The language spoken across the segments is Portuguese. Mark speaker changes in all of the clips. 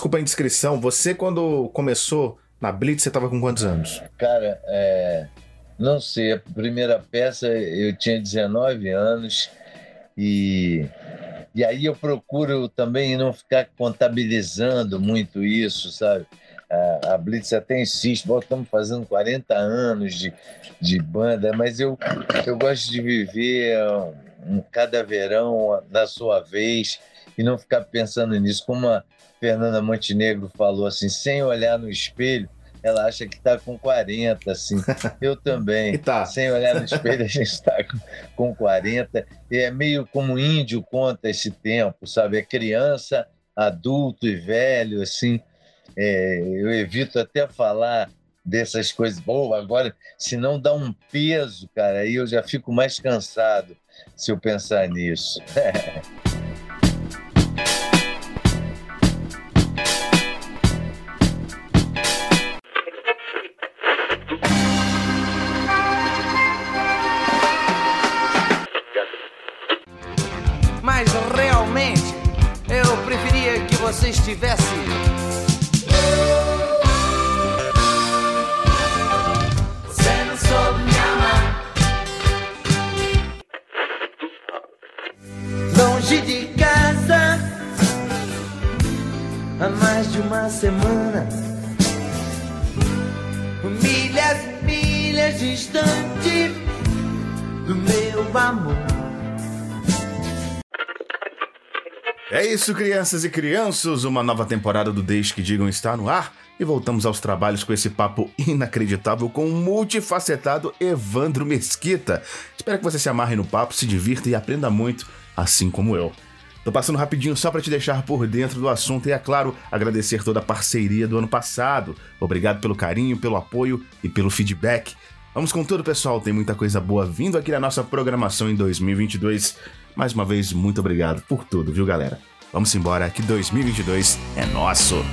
Speaker 1: desculpa a indiscrição, você quando começou na Blitz, você tava com quantos anos?
Speaker 2: Cara, é, não sei, a primeira peça eu tinha 19 anos e, e aí eu procuro também não ficar contabilizando muito isso, sabe? A, Blitz até insiste, bom, estamos fazendo 40 anos de, de banda, mas eu, eu gosto de viver um, cada verão na sua vez e não ficar pensando nisso. Como a Fernanda Montenegro falou assim, sem olhar no espelho, ela acha que está com 40, assim. Eu também.
Speaker 1: tá.
Speaker 2: Sem olhar no espelho, a gente está com 40. E é meio como índio conta esse tempo, sabe? É criança, adulto e velho, assim. É, eu evito até falar dessas coisas. Bom, agora, se não dá um peso, cara, aí eu já fico mais cansado se eu pensar nisso.
Speaker 1: isso, crianças e crianças. Uma nova temporada do Deixe que Digam está no ar e voltamos aos trabalhos com esse papo inacreditável com o multifacetado Evandro Mesquita. Espero que você se amarre no papo, se divirta e aprenda muito, assim como eu. Tô passando rapidinho só para te deixar por dentro do assunto e, é claro, agradecer toda a parceria do ano passado. Obrigado pelo carinho, pelo apoio e pelo feedback. Vamos com tudo, pessoal. Tem muita coisa boa vindo aqui na nossa programação em 2022. Mais uma vez, muito obrigado por tudo, viu, galera? Vamos embora que 2022 é nosso!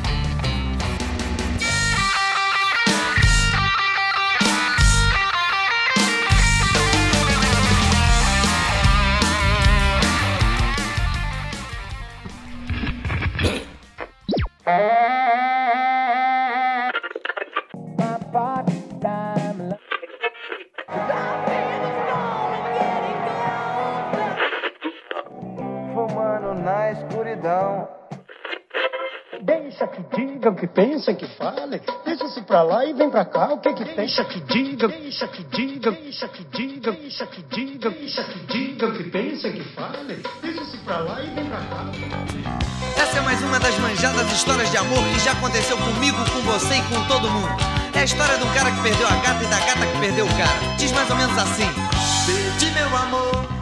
Speaker 3: Que pensem, que falem. Deixa-se pra lá e vem pra cá. O que que deixa que diga, deixa que diga, deixa que diga, deixa que diga, deixa que diga, que pensem, que falem. Deixa-se pra lá e vem pra cá.
Speaker 4: Essa é mais uma das manjadas histórias de amor que já aconteceu comigo, com você e com todo mundo. É a história do cara que perdeu a gata e da gata que perdeu o cara. Diz mais ou menos assim: Perdi meu amor.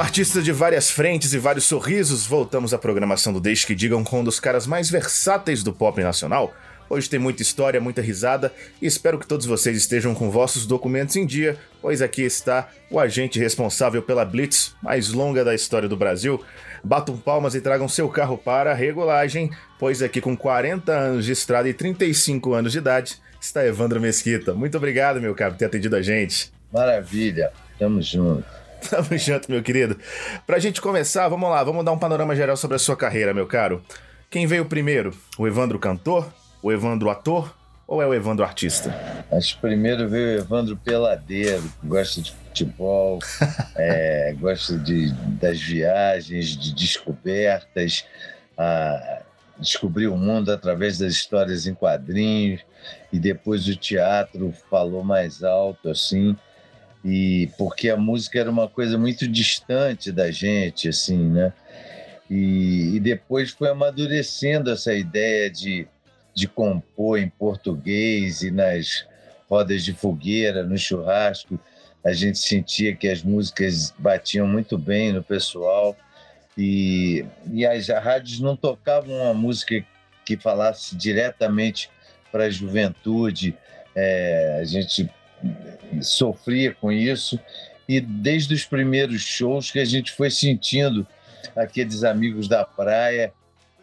Speaker 1: Artista de várias frentes e vários sorrisos, voltamos à programação do Deixe que Digam com um dos caras mais versáteis do pop nacional. Hoje tem muita história, muita risada e espero que todos vocês estejam com vossos documentos em dia, pois aqui está o agente responsável pela blitz mais longa da história do Brasil. Batam palmas e tragam seu carro para a regulagem, pois aqui com 40 anos de estrada e 35 anos de idade está Evandro Mesquita. Muito obrigado, meu caro, por ter atendido a gente.
Speaker 2: Maravilha, tamo junto.
Speaker 1: Tamo junto, meu querido. Pra gente começar, vamos lá, vamos dar um panorama geral sobre a sua carreira, meu caro. Quem veio primeiro? O Evandro cantor? O Evandro ator? Ou é o Evandro artista?
Speaker 2: Acho que primeiro veio o Evandro peladeiro, que gosta de futebol, é, gosta de, das viagens, de descobertas, a, descobrir o mundo através das histórias em quadrinhos, e depois o teatro falou mais alto, assim e porque a música era uma coisa muito distante da gente, assim, né? E, e depois foi amadurecendo essa ideia de, de compor em português e nas rodas de fogueira, no churrasco, a gente sentia que as músicas batiam muito bem no pessoal e, e as rádios não tocavam uma música que falasse diretamente para a juventude. É, a gente sofria com isso e desde os primeiros shows que a gente foi sentindo aqueles amigos da praia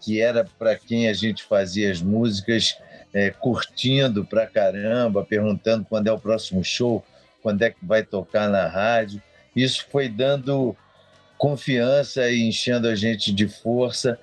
Speaker 2: que era para quem a gente fazia as músicas, é, curtindo pra caramba, perguntando quando é o próximo show, quando é que vai tocar na rádio. Isso foi dando confiança e enchendo a gente de força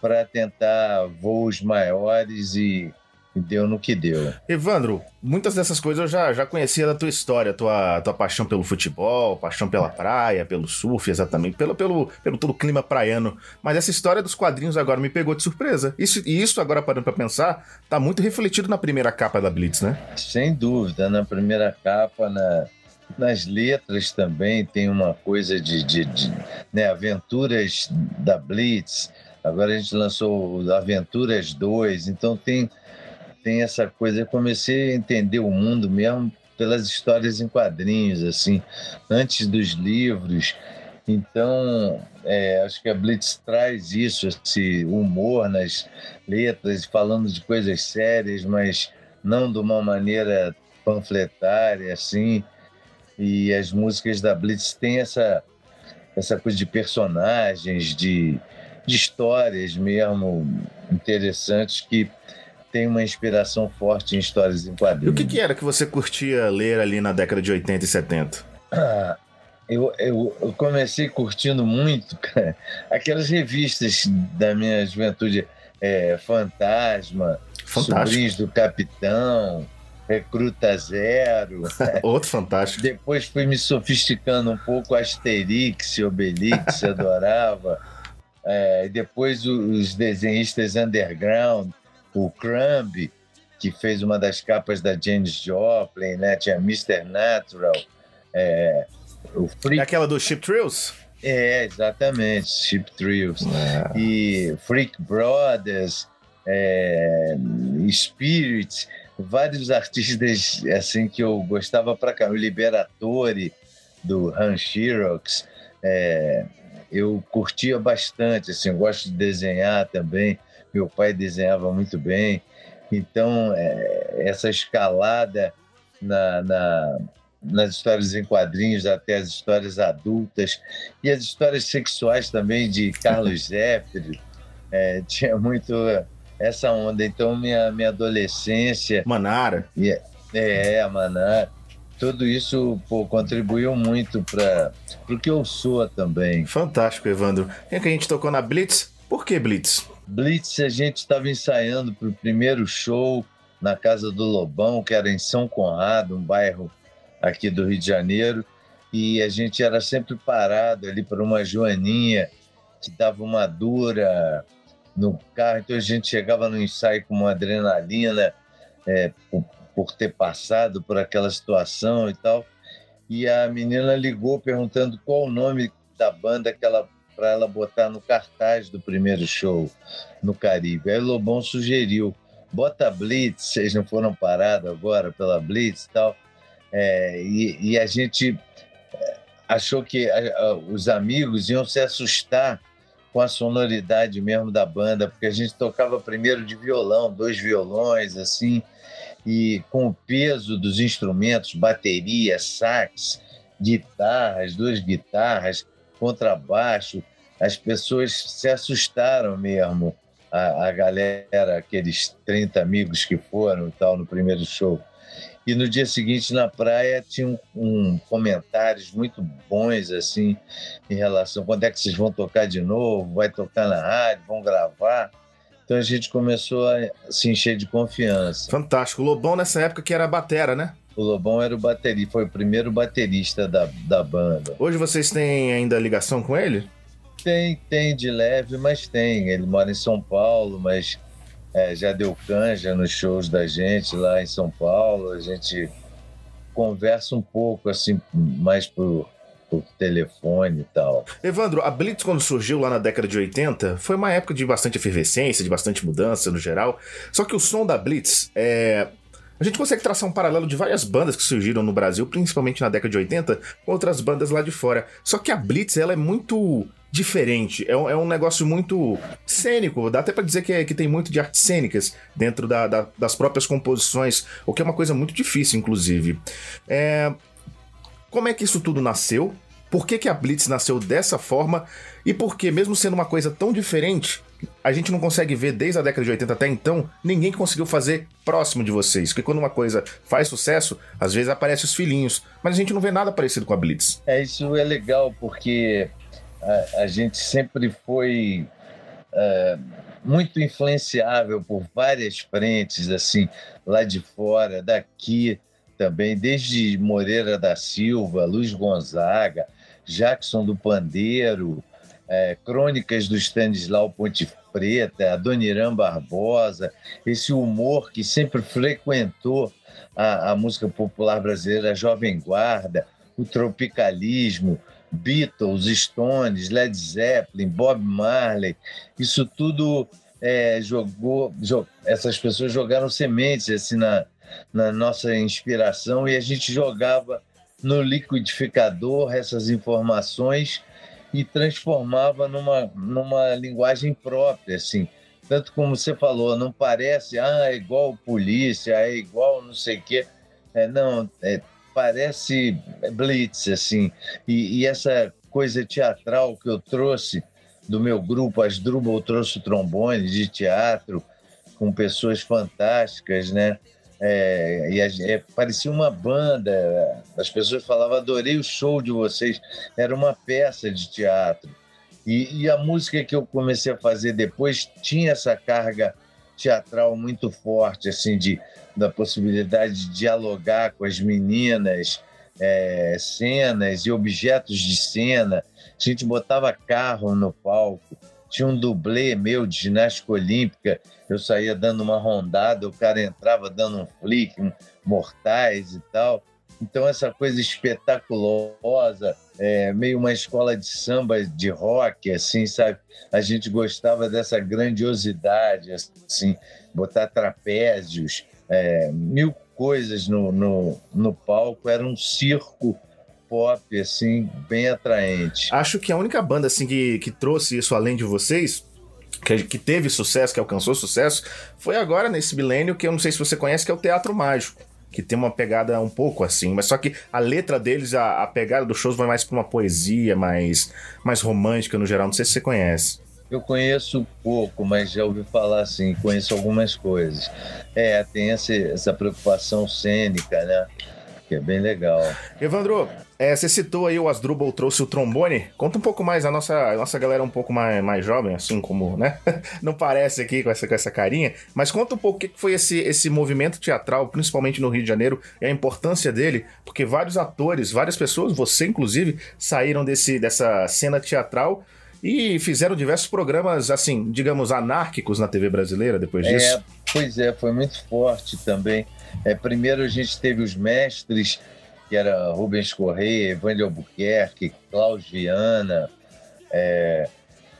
Speaker 2: para tentar voos maiores e e deu no que deu.
Speaker 1: Evandro, muitas dessas coisas eu já, já conhecia da tua história, tua, tua paixão pelo futebol, paixão pela praia, pelo surf, exatamente, pelo, pelo, pelo todo o clima praiano. Mas essa história dos quadrinhos agora me pegou de surpresa. Isso, e isso, agora parando pra pensar, tá muito refletido na primeira capa da Blitz, né?
Speaker 2: Sem dúvida, na primeira capa, na, nas letras também tem uma coisa de, de, de né, aventuras da Blitz. Agora a gente lançou Aventuras 2, então tem tem essa coisa. Eu comecei a entender o mundo mesmo pelas histórias em quadrinhos, assim, antes dos livros. Então, é, acho que a Blitz traz isso, esse humor nas letras, falando de coisas sérias, mas não de uma maneira panfletária, assim. E as músicas da Blitz têm essa, essa coisa de personagens, de, de histórias mesmo interessantes que tem uma inspiração forte em histórias em quadrinhos.
Speaker 1: E o que, que era que você curtia ler ali na década de 80 e 70?
Speaker 2: Ah, eu, eu, eu, comecei curtindo muito cara, aquelas revistas da minha juventude, é, Fantasma,
Speaker 1: Fantástico.
Speaker 2: Sobrinhos do Capitão, Recruta Zero.
Speaker 1: Outro fantástico.
Speaker 2: Depois fui me sofisticando um pouco, Asterix, Obelix, adorava. É, depois os desenhistas underground, o Crumb, que fez uma das capas da James Joplin, né? Tinha Mr. Natural, é,
Speaker 1: o Freak... Aquela do Ship Thrills?
Speaker 2: É, exatamente, Ship Thrills. É. E Freak Brothers, é, Spirit, vários artistas assim que eu gostava pra cá. O Liberatore, do Han Shirox, é, eu curtia bastante, assim, gosto de desenhar também meu pai desenhava muito bem. Então, é, essa escalada na, na, nas histórias em quadrinhos até as histórias adultas e as histórias sexuais também de Carlos Zeffir, é, tinha muito essa onda. Então, minha, minha adolescência.
Speaker 1: Manara.
Speaker 2: É, é, a Manara. Tudo isso pô, contribuiu muito para o que eu sou também.
Speaker 1: Fantástico, Evandro. É que a gente tocou na Blitz? Por que Blitz?
Speaker 2: Blitz, a gente estava ensaiando para o primeiro show na casa do Lobão, que era em São Conrado, um bairro aqui do Rio de Janeiro, e a gente era sempre parado ali por uma joaninha que dava uma dura no carro, então a gente chegava no ensaio com uma adrenalina é, por, por ter passado por aquela situação e tal. E a menina ligou perguntando qual o nome da banda que ela para ela botar no cartaz do primeiro show no Caribe. Aí Lobão sugeriu, bota Blitz, vocês não foram parados agora pela Blitz e tal. É, e, e, a gente é, achou que a, a, os amigos iam se assustar com a sonoridade mesmo da banda, porque a gente tocava primeiro de violão, dois violões, assim, e com o peso dos instrumentos, bateria, sax, guitarras, duas guitarras, contrabaixo, as pessoas se assustaram mesmo, a, a galera, aqueles 30 amigos que foram e tal no primeiro show. E no dia seguinte na praia tinham um, comentários muito bons assim em relação quando é que vocês vão tocar de novo, vai tocar na rádio, vão gravar. Então a gente começou a se encher de confiança.
Speaker 1: Fantástico. O Lobão nessa época que era batera, né?
Speaker 2: O Lobão era o baterista, foi o primeiro baterista da, da banda.
Speaker 1: Hoje vocês têm ainda ligação com ele?
Speaker 2: Tem, tem de leve, mas tem. Ele mora em São Paulo, mas é, já deu canja nos shows da gente lá em São Paulo. A gente conversa um pouco, assim, mais por, por telefone e tal.
Speaker 1: Evandro, a Blitz, quando surgiu lá na década de 80, foi uma época de bastante efervescência, de bastante mudança no geral. Só que o som da Blitz é a gente consegue traçar um paralelo de várias bandas que surgiram no Brasil, principalmente na década de 80, com outras bandas lá de fora. Só que a Blitz, ela é muito diferente. É um, é um negócio muito cênico. Dá até para dizer que, é, que tem muito de artes cênicas dentro da, da, das próprias composições, o que é uma coisa muito difícil, inclusive. É... Como é que isso tudo nasceu? Por que, que a Blitz nasceu dessa forma? E por que, mesmo sendo uma coisa tão diferente, a gente não consegue ver desde a década de 80 até então ninguém conseguiu fazer próximo de vocês. Porque quando uma coisa faz sucesso, às vezes aparece os filhinhos, mas a gente não vê nada parecido com a Blitz.
Speaker 2: É, isso é legal, porque a, a gente sempre foi. É, muito influenciável por várias frentes, assim, lá de fora, daqui também, desde Moreira da Silva, Luiz Gonzaga, Jackson do Pandeiro, é, Crônicas do Stanislau Ponte Preta, Adoniran Barbosa, esse humor que sempre frequentou a, a música popular brasileira, a Jovem Guarda, o tropicalismo, Beatles, Stones, Led Zeppelin, Bob Marley, isso tudo é, jogou, jog, essas pessoas jogaram sementes assim na, na nossa inspiração e a gente jogava no liquidificador essas informações e transformava numa, numa linguagem própria, assim. Tanto como você falou, não parece, ah, é igual polícia, é igual não sei o quê. É, não, é, parece blitz, assim. E, e, essa coisa teatral que eu trouxe do meu grupo, as Drubal trouxe o trombone de teatro, com pessoas fantásticas, né? É, e a, é, parecia uma banda. As pessoas falavam: adorei o show de vocês. Era uma peça de teatro. E, e, a música que eu comecei a fazer depois tinha essa carga teatral muito forte, assim, de, da possibilidade de dialogar com as meninas, é, cenas e objetos de cena. A gente botava carro no palco tinha um dublê meu de ginástica olímpica, eu saía dando uma rondada, o cara entrava dando um flick, um mortais e tal. Então, essa coisa espetaculosa, é, meio uma escola de samba, de rock, assim, sabe? A gente gostava dessa grandiosidade, assim, botar trapézios, é, mil coisas no, no, no palco. Era um circo pop, assim, bem atraente.
Speaker 1: Acho que a única banda, assim, que, que trouxe isso além de vocês que, que, teve sucesso, que alcançou sucesso, foi agora nesse milênio que eu não sei se você conhece, que é o Teatro Mágico. Que tem uma pegada um pouco assim, mas só que a letra deles, a, a pegada dos shows vai mais pra uma poesia, mais, mais romântica no geral. Não sei se você conhece.
Speaker 2: Eu conheço pouco, mas já ouvi falar assim, conheço algumas coisas. É, tem essa, essa preocupação cênica, né? Que é bem legal.
Speaker 1: Evandro, é, você citou aí o Asdrubal trouxe o trombone. Conta um pouco mais, a nossa, a nossa galera é um pouco mais, mais jovem, assim como, né? Não parece aqui com essa, com essa carinha, mas conta um pouco o que foi esse, esse movimento teatral, principalmente no Rio de Janeiro, e a importância dele, porque vários atores, várias pessoas, você inclusive, saíram desse, dessa cena teatral e fizeram diversos programas, assim, digamos, anárquicos na TV brasileira depois disso.
Speaker 2: É, pois é, foi muito forte também. É, primeiro a gente teve os mestres que era Rubens Correia, Evandro Albuquerque, Klaus Viana. É,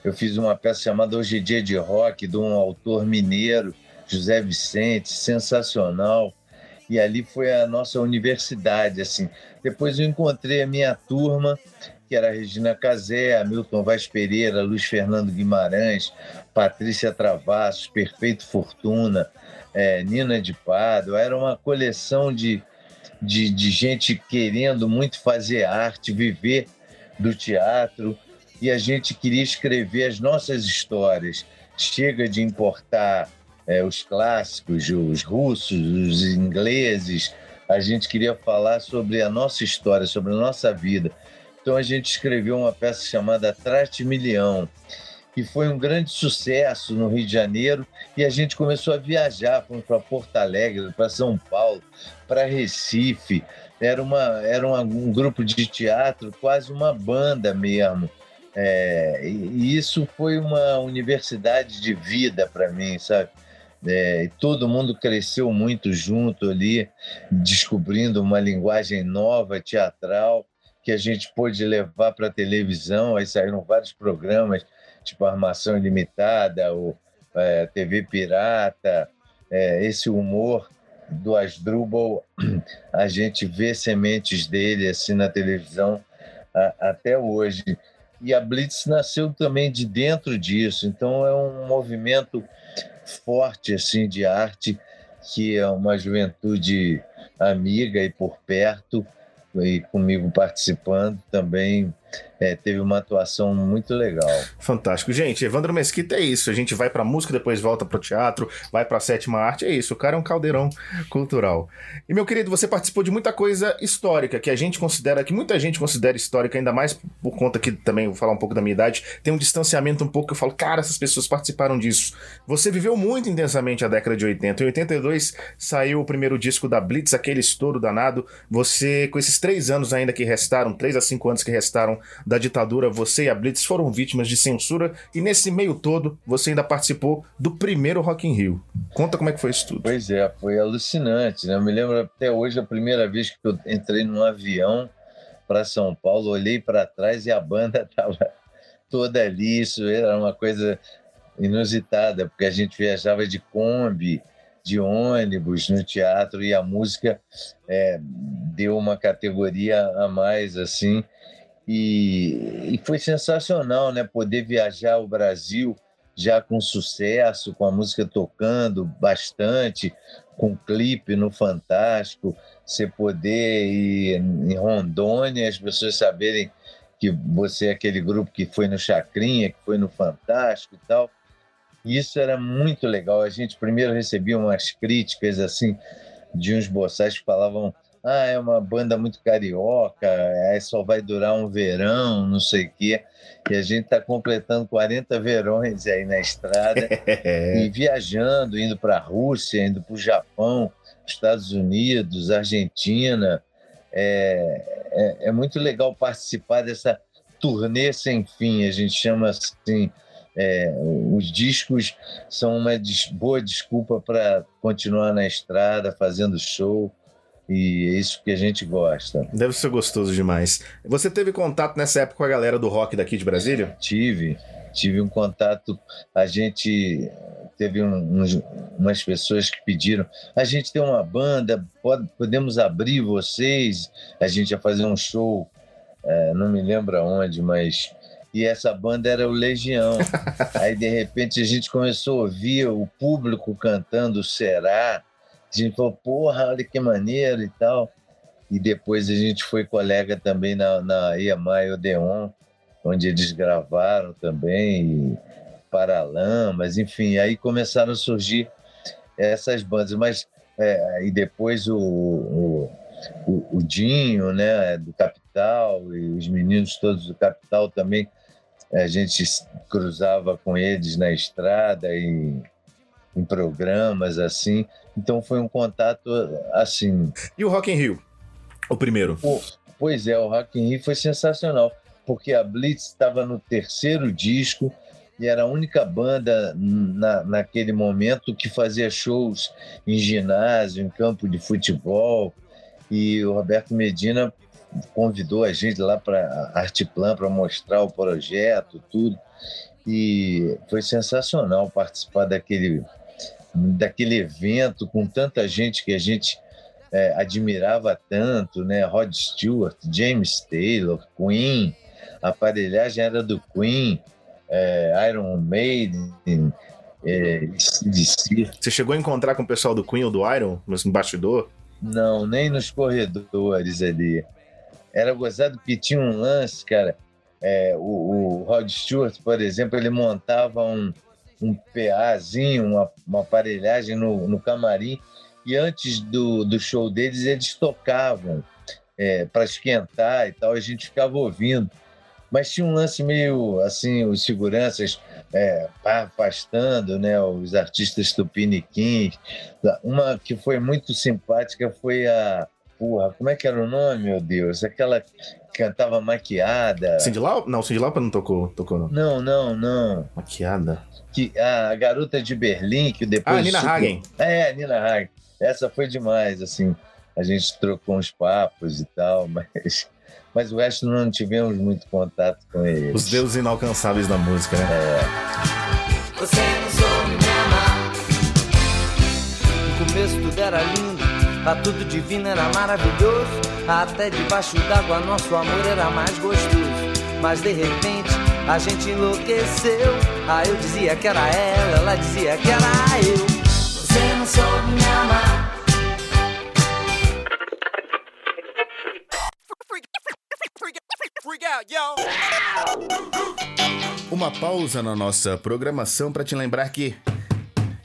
Speaker 2: eu fiz uma peça chamada Hoje é Dia de Rock, de um autor mineiro, José Vicente, sensacional. E ali foi a nossa universidade, assim. Depois eu encontrei a minha turma, que era Regina Casé, Hamilton Vaz Pereira, Luiz Fernando Guimarães, Patrícia Travassos, Perfeito Fortuna, é, Nina de Pado. Era uma coleção de, de, de gente querendo muito fazer arte, viver do teatro, e a gente queria escrever as nossas histórias. Chega de importar é, os clássicos, os russos, os ingleses. A gente queria falar sobre a nossa história, sobre a nossa vida. Então a gente escreveu uma peça chamada Trate Milhão, que foi um grande sucesso no Rio de Janeiro, e a gente começou a viajar, fomos para Porto Alegre, para São Paulo, para Recife. Era, uma, era uma, um grupo de teatro, quase uma banda mesmo. É, e isso foi uma universidade de vida para mim, sabe? É, todo mundo cresceu muito junto ali, descobrindo uma linguagem nova, teatral, que a gente pôde levar para a televisão. Aí saíram vários programas tipo Armação Ilimitada, o é, TV Pirata, é, esse humor do Asdrubal, a gente vê sementes dele assim na televisão a, até hoje. E a Blitz nasceu também de dentro disso, então é um movimento forte assim de arte que é uma juventude amiga e por perto e comigo participando também é, teve uma atuação muito legal.
Speaker 1: Fantástico. Gente, Evandro Mesquita é isso. A gente vai pra música, depois volta pro teatro, vai pra sétima arte. É isso. O cara é um caldeirão cultural. E, meu querido, você participou de muita coisa histórica que a gente considera, que muita gente considera histórica, ainda mais por conta que também, vou falar um pouco da minha idade, tem um distanciamento um pouco que eu falo, cara, essas pessoas participaram disso. Você viveu muito intensamente a década de 80. Em 82 saiu o primeiro disco da Blitz, aquele estouro danado. Você, com esses três anos ainda que restaram, três a cinco anos que restaram da ditadura, você e a Blitz foram vítimas de censura e nesse meio todo você ainda participou do primeiro Rock in Rio. Conta como é que foi isso tudo.
Speaker 2: Pois é, foi alucinante, né? Eu me lembro até hoje a primeira vez que eu entrei num avião para São Paulo, olhei para trás e a banda estava toda ali, isso era uma coisa inusitada, porque a gente viajava de Kombi, de ônibus no teatro e a música é, deu uma categoria a mais assim e, e, foi sensacional né poder viajar o Brasil já com sucesso com a música tocando bastante com clipe no Fantástico você poder ir em Rondônia as pessoas saberem que você é aquele grupo que foi no Chacrinha que foi no Fantástico e tal e isso era muito legal. A gente primeiro recebia umas críticas assim de uns boçais que falavam: ah, é uma banda muito carioca, aí só vai durar um verão, não sei o quê. E a gente está completando 40 verões aí na estrada e viajando, indo para a Rússia, indo para o Japão, Estados Unidos, Argentina. É, é, é muito legal participar dessa turnê sem fim, a gente chama assim é, os discos são uma des boa desculpa para continuar na estrada, fazendo show. E é isso que a gente gosta.
Speaker 1: Deve ser gostoso demais. Você teve contato nessa época com a galera do rock daqui de Brasília?
Speaker 2: Tive. Tive um contato. A gente teve um, uns, umas pessoas que pediram: a gente tem uma banda, pode, podemos abrir vocês? A gente ia fazer um show, é, não me lembro aonde, mas e essa banda era o Legião. Aí, de repente, a gente começou a ouvir o público cantando Será. A gente falou, porra, olha que maneiro e tal. E depois a gente foi colega também na, na Odeon, onde eles gravaram também, Paralamas, enfim. Aí começaram a surgir essas bandas. Mas, é, e depois o, o, o, o Dinho, né, do Capital, e os meninos todos do Capital também a gente cruzava com eles na estrada e em programas assim. Então foi um contato assim.
Speaker 1: E o Rock in Rio? O primeiro?
Speaker 2: O, pois é, o Rock in Rio foi sensacional, porque a Blitz estava no terceiro disco e era a única banda na, naquele momento que fazia shows em ginásio, em campo de futebol. E o Roberto Medina convidou a gente lá para Arteplan para mostrar o projeto, tudo. E foi sensacional participar daquele, daquele evento com tanta gente que a gente é, admirava tanto, né? Rod Stewart, James Taylor, Queen, a aparelhagem era do Queen, é, Iron Maiden, é,
Speaker 1: Você chegou a encontrar com o pessoal do Queen ou do Iron, no bastidor?
Speaker 2: Não, nem nos corredores ali era gozado que tinha um lance, cara. É, o, o Rod Stewart, por exemplo, ele montava um, um PAzinho, uma, uma aparelhagem no, no camarim, e antes do, do show deles, eles tocavam é, para esquentar e tal, a gente ficava ouvindo. Mas tinha um lance meio assim, os seguranças é, afastando né, os artistas tupiniquins. Uma que foi muito simpática foi a, Porra, como é que era o nome, meu Deus? Aquela que cantava maquiada.
Speaker 1: Cindy Lauper? Não, Cindy Lauper não tocou, tocou não.
Speaker 2: Não, não, não.
Speaker 1: Maquiada.
Speaker 2: Que, a garota de Berlim, que depois...
Speaker 1: Ah, Nina super... Hagen.
Speaker 2: É, Nina Hagen. Essa foi demais, assim. A gente trocou uns papos e tal, mas... Mas o resto não tivemos muito contato com eles.
Speaker 1: Os deuses inalcançáveis da música, né?
Speaker 2: É.
Speaker 4: Você não soube me amar. No começo tudo era lindo Tá tudo divino, era maravilhoso. Até debaixo d'água nosso amor era mais gostoso. Mas de repente a gente enlouqueceu. Ah, eu dizia que era ela, ela dizia que era eu. Você não soube me amar.
Speaker 1: Uma pausa na nossa programação para te lembrar que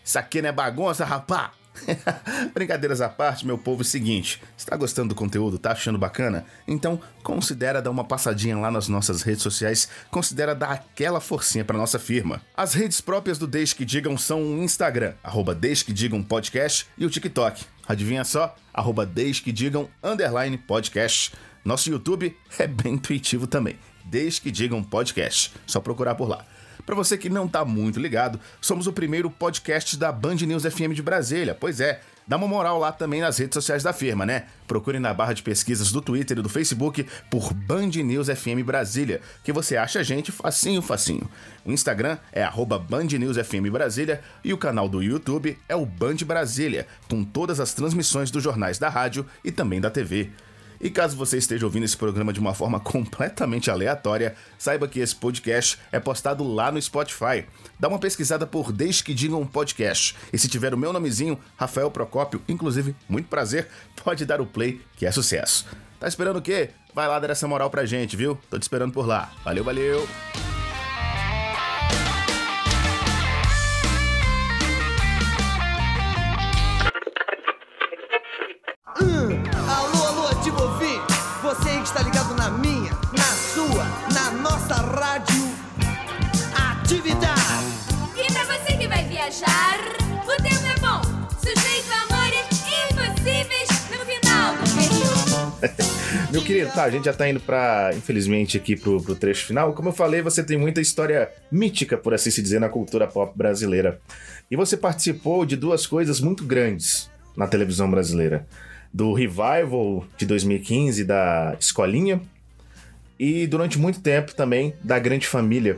Speaker 1: isso aqui não é bagunça, rapá! Brincadeiras à parte, meu povo, é o seguinte: está gostando do conteúdo, tá achando bacana? Então considera dar uma passadinha lá nas nossas redes sociais, considera dar aquela forcinha para nossa firma. As redes próprias do Desde que Digam são o Instagram, arroba que Digam Podcast, e o TikTok. Adivinha só? Arroba que Digam Underline Podcast. Nosso YouTube é bem intuitivo também. Desde que Digam Podcast. Só procurar por lá. Para você que não tá muito ligado, somos o primeiro podcast da Band News FM de Brasília. Pois é, dá uma moral lá também nas redes sociais da firma, né? Procure na barra de pesquisas do Twitter e do Facebook por Band News FM Brasília, que você acha a gente facinho, facinho. O Instagram é Band News FM Brasília e o canal do YouTube é o Band Brasília, com todas as transmissões dos jornais da rádio e também da TV. E caso você esteja ouvindo esse programa de uma forma completamente aleatória, saiba que esse podcast é postado lá no Spotify. Dá uma pesquisada por Desde que Digam Podcast. E se tiver o meu nomezinho, Rafael Procópio, inclusive, muito prazer, pode dar o play, que é sucesso. Tá esperando o quê? Vai lá dar essa moral pra gente, viu? Tô te esperando por lá. Valeu, valeu! Tá, a gente já tá indo pra, infelizmente, aqui pro, pro trecho final. Como eu falei, você tem muita história mítica, por assim se dizer, na cultura pop brasileira. E você participou de duas coisas muito grandes na televisão brasileira. Do Revival de 2015, da Escolinha, e durante muito tempo também da Grande Família,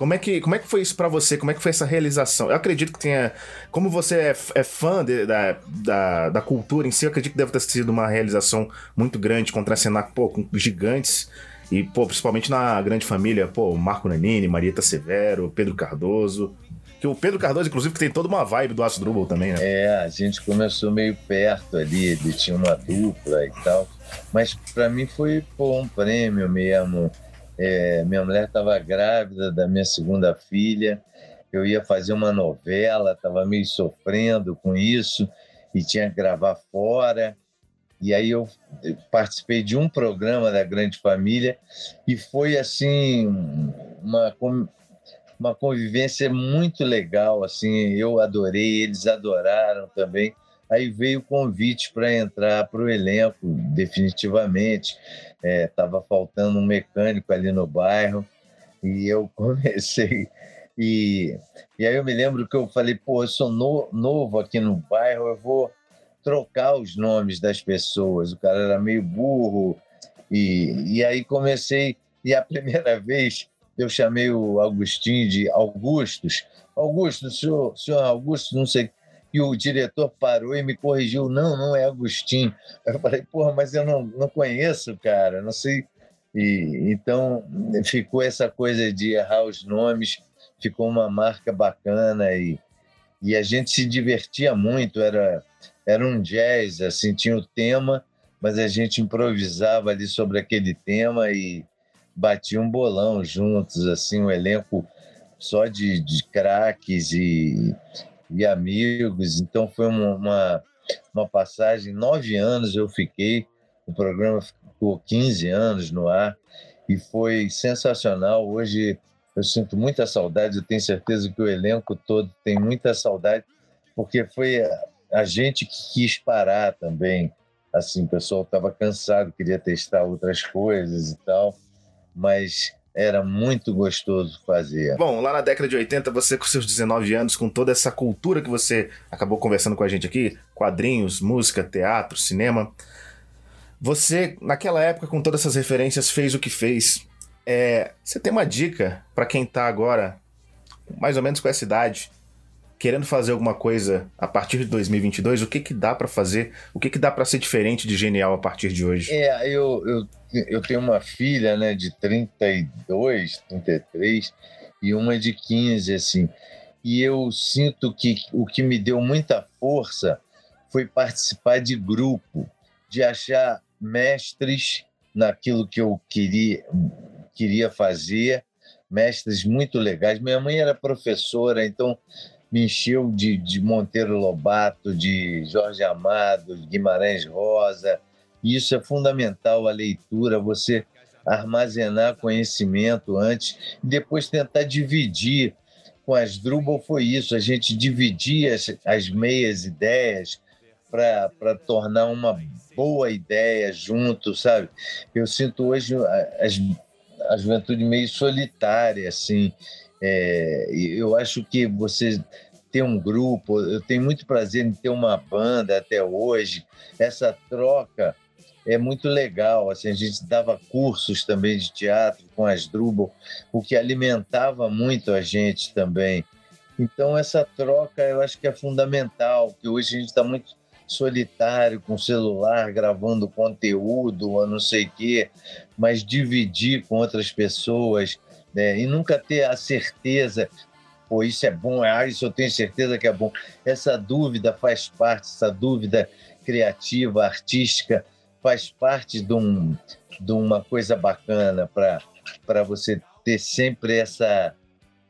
Speaker 1: como é que, como é que foi isso para você? Como é que foi essa realização? Eu acredito que tenha. Como você é, é fã de, da, da, da, cultura em si, eu acredito que deve ter sido uma realização muito grande contracenar pô, com gigantes. E, pô, principalmente na grande família, pô, Marco Nanini, Marieta Severo, Pedro Cardoso. Que o Pedro Cardoso, inclusive, que tem toda uma vibe do Aço Drubal também, né?
Speaker 2: É, a gente começou meio perto ali, ele tinha uma dupla e tal. Mas para mim foi pô, um prêmio mesmo é, minha mulher estava grávida da minha segunda filha. Eu ia fazer uma novela, estava meio sofrendo com isso e tinha que gravar fora. E aí eu participei de um programa da Grande Família e foi assim uma uma convivência muito legal, assim, eu adorei, eles adoraram também. Aí veio o convite para entrar para o elenco, definitivamente. Estava é, faltando um mecânico ali no bairro e eu comecei. E, e aí eu me lembro que eu falei: pô, eu sou no, novo aqui no bairro, eu vou trocar os nomes das pessoas. O cara era meio burro. E, e aí comecei. E a primeira vez eu chamei o Agostinho de Augustus. Augusto, senhor, senhor Augusto, não sei e o diretor parou e me corrigiu. Não, não é Agostinho. Eu falei, porra, mas eu não, não conheço, cara, não sei. E, então ficou essa coisa de errar os nomes, ficou uma marca bacana e, e a gente se divertia muito. Era, era um jazz, assim, tinha o tema, mas a gente improvisava ali sobre aquele tema e batia um bolão juntos, assim, um elenco só de, de craques e e amigos. Então foi uma, uma passagem, nove anos eu fiquei, o programa ficou 15 anos no ar e foi sensacional. Hoje eu sinto muita saudade, eu tenho certeza que o elenco todo tem muita saudade, porque foi a, gente que quis parar também. Assim, o pessoal estava cansado, queria testar outras coisas e tal, mas era muito gostoso fazer.
Speaker 1: Bom, lá na década de 80, você com seus 19 anos, com toda essa cultura que você acabou conversando com a gente aqui, quadrinhos, música, teatro, cinema, você, naquela época, com todas essas referências, fez o que fez. É, você tem uma dica para quem tá agora, mais ou menos com essa idade, querendo fazer alguma coisa a partir de 2022, o que que dá para fazer? O que que dá para ser diferente de genial a partir de hoje?
Speaker 2: É, eu, eu, eu tenho uma filha, né, de 32, 33 e uma de 15, assim. E eu sinto que o que me deu muita força foi participar de grupo, de achar mestres naquilo que eu queria, queria fazer mestres muito legais. Minha mãe era professora, então me encheu de, de Monteiro Lobato, de Jorge Amado, de Guimarães Rosa. E isso é fundamental, a leitura, você armazenar conhecimento antes e depois tentar dividir. Com as Drupal foi isso, a gente dividia as, as meias ideias para tornar uma boa ideia junto, sabe? Eu sinto hoje a, a juventude meio solitária, assim, é, eu acho que você ter um grupo, eu tenho muito prazer em ter uma banda até hoje. Essa troca é muito legal. Assim, a gente dava cursos também de teatro com as Drubal, o que alimentava muito a gente também. Então, essa troca eu acho que é fundamental, que hoje a gente está muito solitário com celular, gravando conteúdo, ou não sei o quê, mas dividir com outras pessoas né? e nunca ter a certeza, pô, isso é bom, ah, isso eu tenho certeza que é bom. Essa dúvida faz parte, essa dúvida criativa, artística, faz parte de, um, de uma coisa bacana para você ter sempre essa.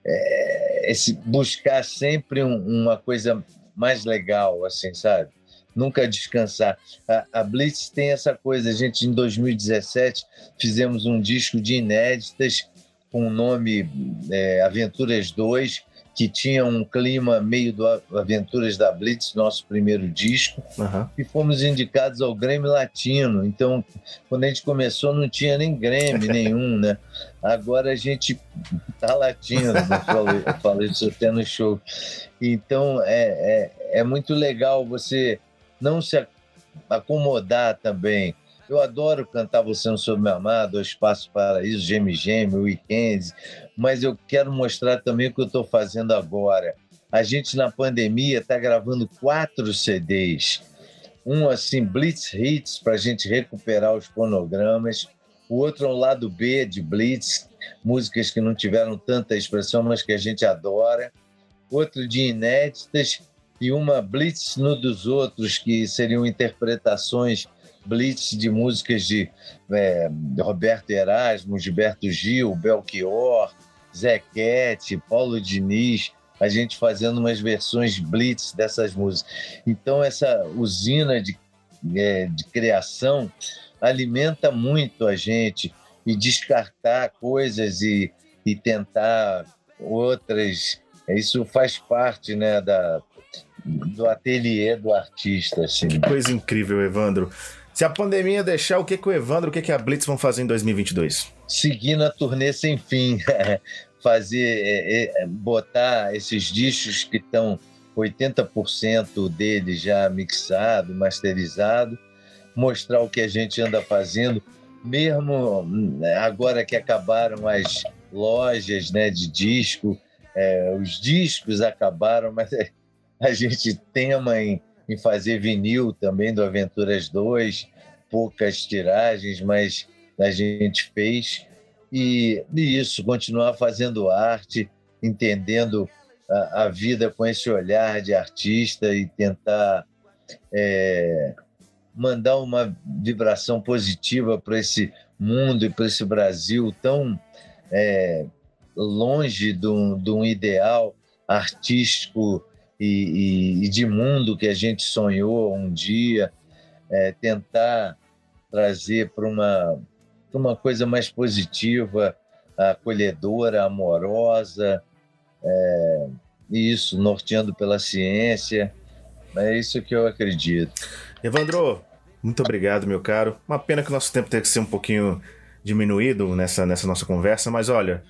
Speaker 2: É, esse, buscar sempre um, uma coisa mais legal, assim, sabe? Nunca descansar. A, a, Blitz tem essa coisa. A gente, em 2017, fizemos um disco de inéditas com o nome é, Aventuras 2, que tinha um clima meio do Aventuras da Blitz, nosso primeiro disco, uhum. e fomos indicados ao Grêmio Latino. Então, quando a gente começou, não tinha nem Grêmio nenhum, né? Agora a gente tá latino, né? eu falei, eu falei isso até no show. Então, é, é, é muito legal você não se acomodar também. Eu adoro cantar Você Não Sou Meu Amado, O Espaço Paraíso, Geme Geme, Weekends, mas eu quero mostrar também o que eu estou fazendo agora. A gente, na pandemia, está gravando quatro CDs. Um, assim, Blitz Hits, para a gente recuperar os fonogramas. O outro é o lado B de Blitz, músicas que não tiveram tanta expressão, mas que a gente adora. Outro de inéditas e uma Blitz no dos outros, que seriam interpretações blitz de músicas de é, Roberto Erasmo, Gilberto Gil, Belchior, Zequete, Paulo Diniz, a gente fazendo umas versões blitz dessas músicas. Então, essa usina de, é, de criação alimenta muito a gente e descartar coisas e, e tentar outras. Isso faz parte né, da, do ateliê do artista. Assim.
Speaker 1: Que coisa incrível, Evandro. Se a pandemia deixar, o que, que o Evandro, o que, que a Blitz vão fazer em 2022?
Speaker 2: Seguir na turnê sem fim. fazer, é, é, botar esses discos que estão 80% dele já mixado, masterizado, mostrar o que a gente anda fazendo, mesmo né, agora que acabaram as lojas né, de disco, é, os discos acabaram, mas a gente tema em, em fazer vinil também do Aventuras 2, poucas tiragens, mas a gente fez. E, e isso, continuar fazendo arte, entendendo a, a, vida com esse olhar de artista e tentar é, mandar uma vibração positiva para esse mundo e para esse Brasil tão é, longe de um, de um ideal artístico e, e, e, de mundo que a gente sonhou um dia, é, tentar trazer para uma, uma coisa mais positiva, acolhedora, amorosa, é, isso, norteando pela ciência. É isso que eu acredito.
Speaker 1: Evandro, muito obrigado, meu caro. Uma pena que o nosso tempo tem que ser um pouquinho diminuído nessa, nessa nossa conversa, mas olha,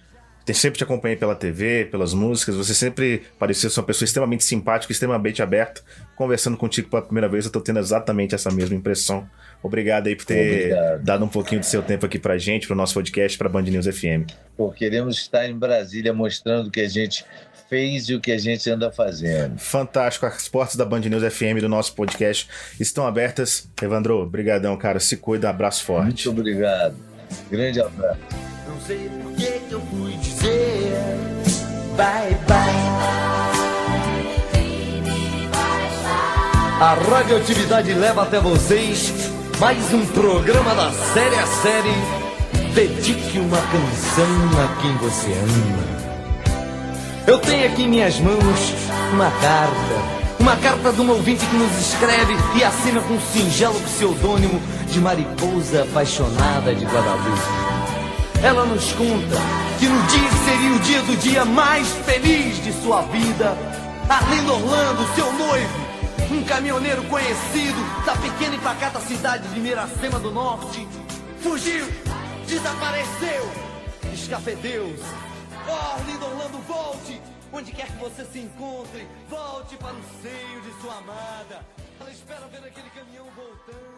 Speaker 1: sempre te acompanhei pela TV, pelas músicas, você sempre pareceu ser uma pessoa extremamente simpática, extremamente aberta. Conversando contigo pela primeira vez, eu tô tendo exatamente essa mesma impressão. Obrigado aí por ter Obrigado. dado um pouquinho do seu tempo aqui pra gente, pro nosso podcast, pra Band News FM.
Speaker 2: Pô, queremos estar em Brasília mostrando o que a gente fez e o que a gente anda fazendo.
Speaker 1: Fantástico. As portas da Band News FM do nosso podcast estão abertas. Evandro, obrigadão, cara. Se cuida, abraço forte.
Speaker 2: Muito obrigado. Grande abraço. Bye bye.
Speaker 4: A radioatividade leva até vocês mais um programa da série a série dedique uma canção a quem você ama. Eu tenho aqui em minhas mãos uma carta. Uma carta de um ouvinte que nos escreve e assina com um singelo pseudônimo de Mariposa Apaixonada de Guadalupe. Ela nos conta que no dia que seria o dia do dia mais feliz de sua vida, Arlindo Orlando, seu noivo, um caminhoneiro conhecido da pequena e pacata cidade de Miracema do Norte, fugiu, desapareceu, escafedeus. Oh, Arlindo Orlando, volte! Onde quer que você se encontre, volte para o seio de sua amada. Ela espera ver aquele caminhão voltando.